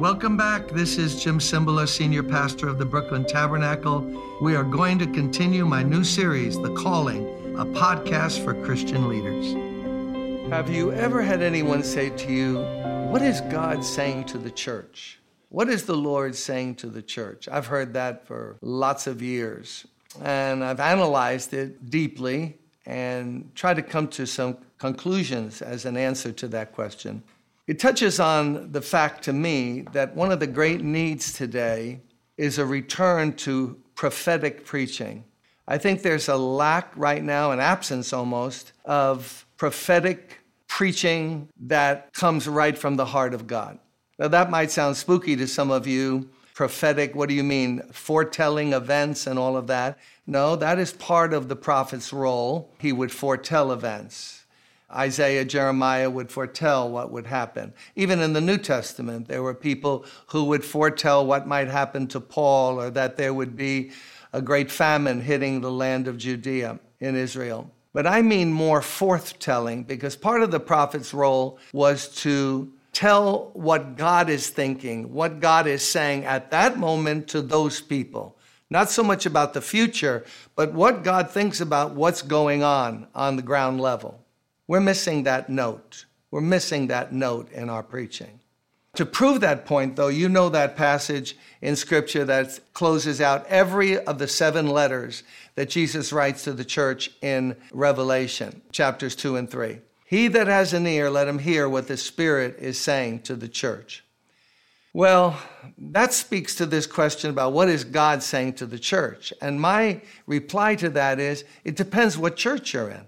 Welcome back. This is Jim Cymbala, Senior Pastor of the Brooklyn Tabernacle. We are going to continue my new series, The Calling, a podcast for Christian leaders. Have you ever had anyone say to you, What is God saying to the church? What is the Lord saying to the church? I've heard that for lots of years. And I've analyzed it deeply and tried to come to some conclusions as an answer to that question. It touches on the fact to me that one of the great needs today is a return to prophetic preaching. I think there's a lack right now, an absence almost, of prophetic preaching that comes right from the heart of God. Now, that might sound spooky to some of you. Prophetic, what do you mean? Foretelling events and all of that? No, that is part of the prophet's role. He would foretell events. Isaiah, Jeremiah would foretell what would happen. Even in the New Testament, there were people who would foretell what might happen to Paul or that there would be a great famine hitting the land of Judea in Israel. But I mean more forthtelling because part of the prophet's role was to tell what God is thinking, what God is saying at that moment to those people. Not so much about the future, but what God thinks about what's going on on the ground level. We're missing that note. We're missing that note in our preaching. To prove that point, though, you know that passage in Scripture that closes out every of the seven letters that Jesus writes to the church in Revelation, chapters 2 and 3. He that has an ear, let him hear what the Spirit is saying to the church. Well, that speaks to this question about what is God saying to the church. And my reply to that is it depends what church you're in.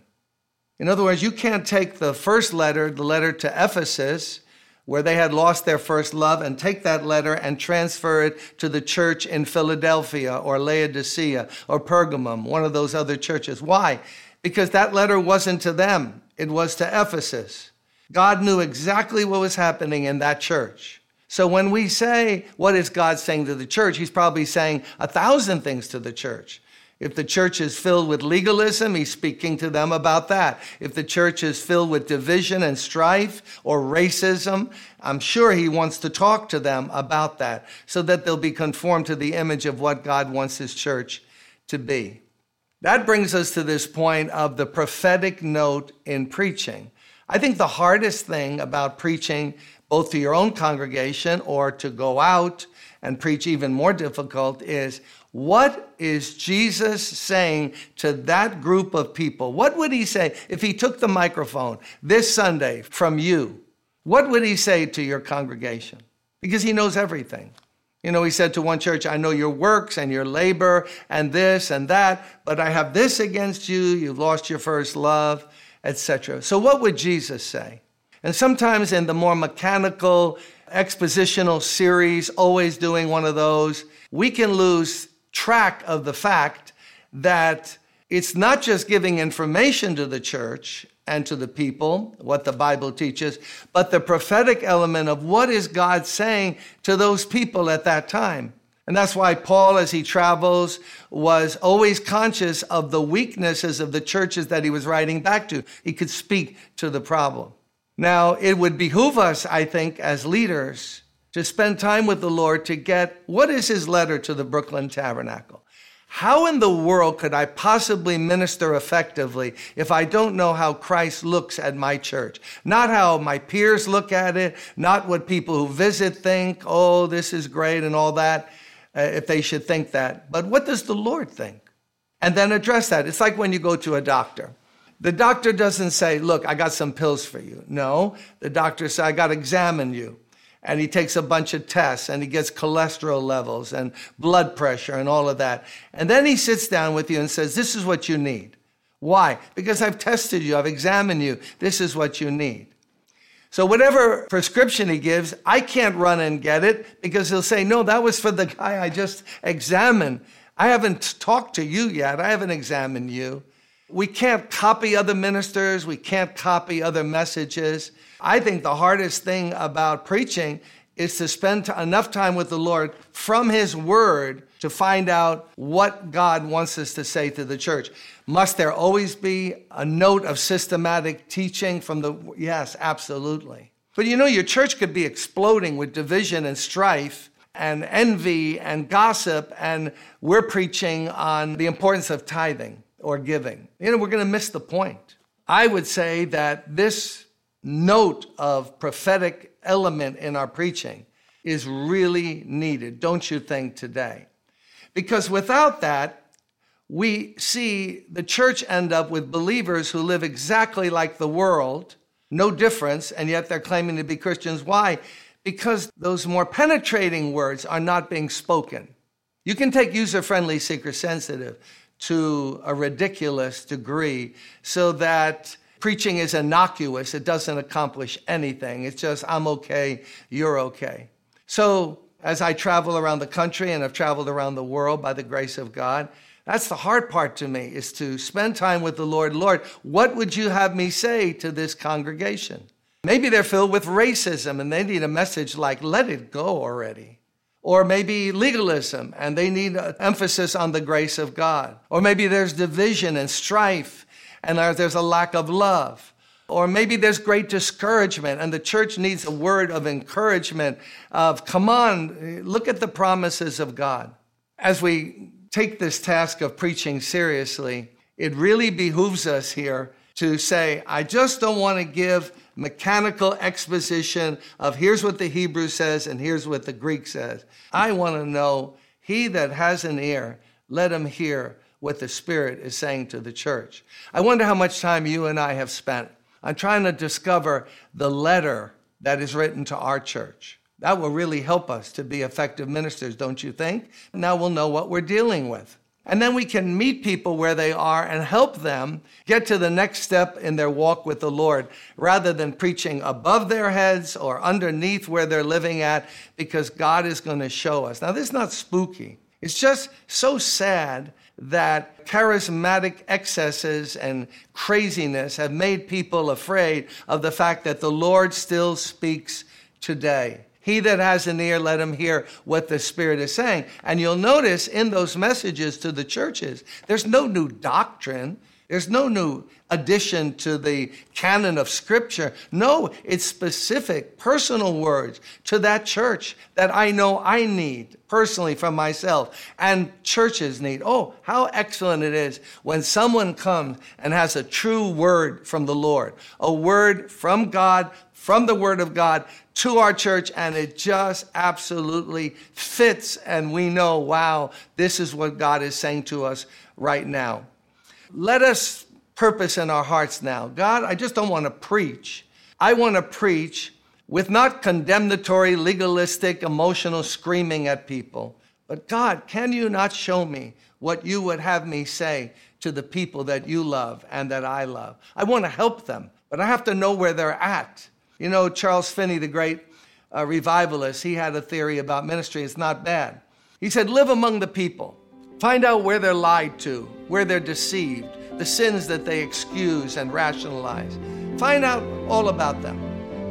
In other words, you can't take the first letter, the letter to Ephesus, where they had lost their first love, and take that letter and transfer it to the church in Philadelphia or Laodicea or Pergamum, one of those other churches. Why? Because that letter wasn't to them, it was to Ephesus. God knew exactly what was happening in that church. So when we say, What is God saying to the church? He's probably saying a thousand things to the church. If the church is filled with legalism, he's speaking to them about that. If the church is filled with division and strife or racism, I'm sure he wants to talk to them about that so that they'll be conformed to the image of what God wants his church to be. That brings us to this point of the prophetic note in preaching. I think the hardest thing about preaching, both to your own congregation or to go out and preach even more difficult, is what is Jesus saying to that group of people? What would he say if he took the microphone this Sunday from you? What would he say to your congregation? Because he knows everything. You know, he said to one church, I know your works and your labor and this and that, but I have this against you. You've lost your first love, etc. So, what would Jesus say? And sometimes in the more mechanical, expositional series, always doing one of those, we can lose track of the fact that it's not just giving information to the church and to the people, what the Bible teaches, but the prophetic element of what is God saying to those people at that time. And that's why Paul, as he travels, was always conscious of the weaknesses of the churches that he was writing back to. He could speak to the problem. Now, it would behoove us, I think, as leaders, to spend time with the Lord to get what is his letter to the Brooklyn Tabernacle? How in the world could I possibly minister effectively if I don't know how Christ looks at my church? Not how my peers look at it, not what people who visit think, oh, this is great and all that, uh, if they should think that. But what does the Lord think? And then address that. It's like when you go to a doctor. The doctor doesn't say, look, I got some pills for you. No, the doctor says, I got to examine you and he takes a bunch of tests and he gets cholesterol levels and blood pressure and all of that. And then he sits down with you and says, This is what you need. Why? Because I've tested you, I've examined you. This is what you need. So, whatever prescription he gives, I can't run and get it because he'll say, No, that was for the guy I just examined. I haven't talked to you yet, I haven't examined you. We can't copy other ministers, we can't copy other messages. I think the hardest thing about preaching is to spend enough time with the Lord from His Word to find out what God wants us to say to the church. Must there always be a note of systematic teaching from the. Yes, absolutely. But you know, your church could be exploding with division and strife and envy and gossip, and we're preaching on the importance of tithing or giving. You know, we're going to miss the point. I would say that this note of prophetic element in our preaching is really needed, don't you think, today? Because without that, we see the church end up with believers who live exactly like the world, no difference, and yet they're claiming to be Christians. Why? Because those more penetrating words are not being spoken. You can take user friendly, seeker sensitive to a ridiculous degree so that preaching is innocuous. It doesn't accomplish anything. It's just, I'm okay, you're okay. So, as I travel around the country and I've traveled around the world by the grace of God, that's the hard part to me is to spend time with the Lord. Lord, what would you have me say to this congregation? Maybe they're filled with racism and they need a message like, let it go already. Or maybe legalism and they need emphasis on the grace of God. Or maybe there's division and strife and there's a lack of love. Or maybe there's great discouragement, and the church needs a word of encouragement of, come on, look at the promises of God. As we take this task of preaching seriously, it really behooves us here to say, I just don't want to give mechanical exposition of here's what the Hebrew says and here's what the Greek says. I want to know, he that has an ear, let him hear what the Spirit is saying to the church. I wonder how much time you and I have spent I'm trying to discover the letter that is written to our church. That will really help us to be effective ministers, don't you think? Now we'll know what we're dealing with. And then we can meet people where they are and help them get to the next step in their walk with the Lord rather than preaching above their heads or underneath where they're living at because God is going to show us. Now, this is not spooky. It's just so sad that charismatic excesses and craziness have made people afraid of the fact that the Lord still speaks today. He that has an ear, let him hear what the Spirit is saying. And you'll notice in those messages to the churches, there's no new doctrine. There's no new addition to the canon of Scripture. No, it's specific, personal words to that church that I know I need personally from myself and churches need. Oh, how excellent it is when someone comes and has a true word from the Lord, a word from God, from the Word of God to our church, and it just absolutely fits. And we know, wow, this is what God is saying to us right now let us purpose in our hearts now. God, I just don't want to preach. I want to preach with not condemnatory, legalistic, emotional screaming at people. But God, can you not show me what you would have me say to the people that you love and that I love? I want to help them, but I have to know where they're at. You know, Charles Finney, the great uh, revivalist, he had a theory about ministry. It's not bad. He said, Live among the people. Find out where they're lied to, where they're deceived, the sins that they excuse and rationalize. Find out all about them.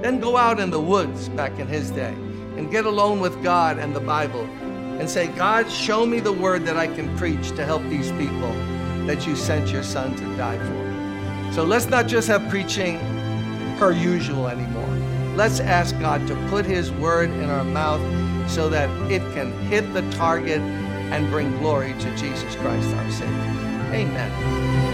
Then go out in the woods back in his day and get alone with God and the Bible and say, God, show me the word that I can preach to help these people that you sent your son to die for. So let's not just have preaching per usual anymore. Let's ask God to put his word in our mouth so that it can hit the target and bring glory to Jesus Christ our Savior. Amen.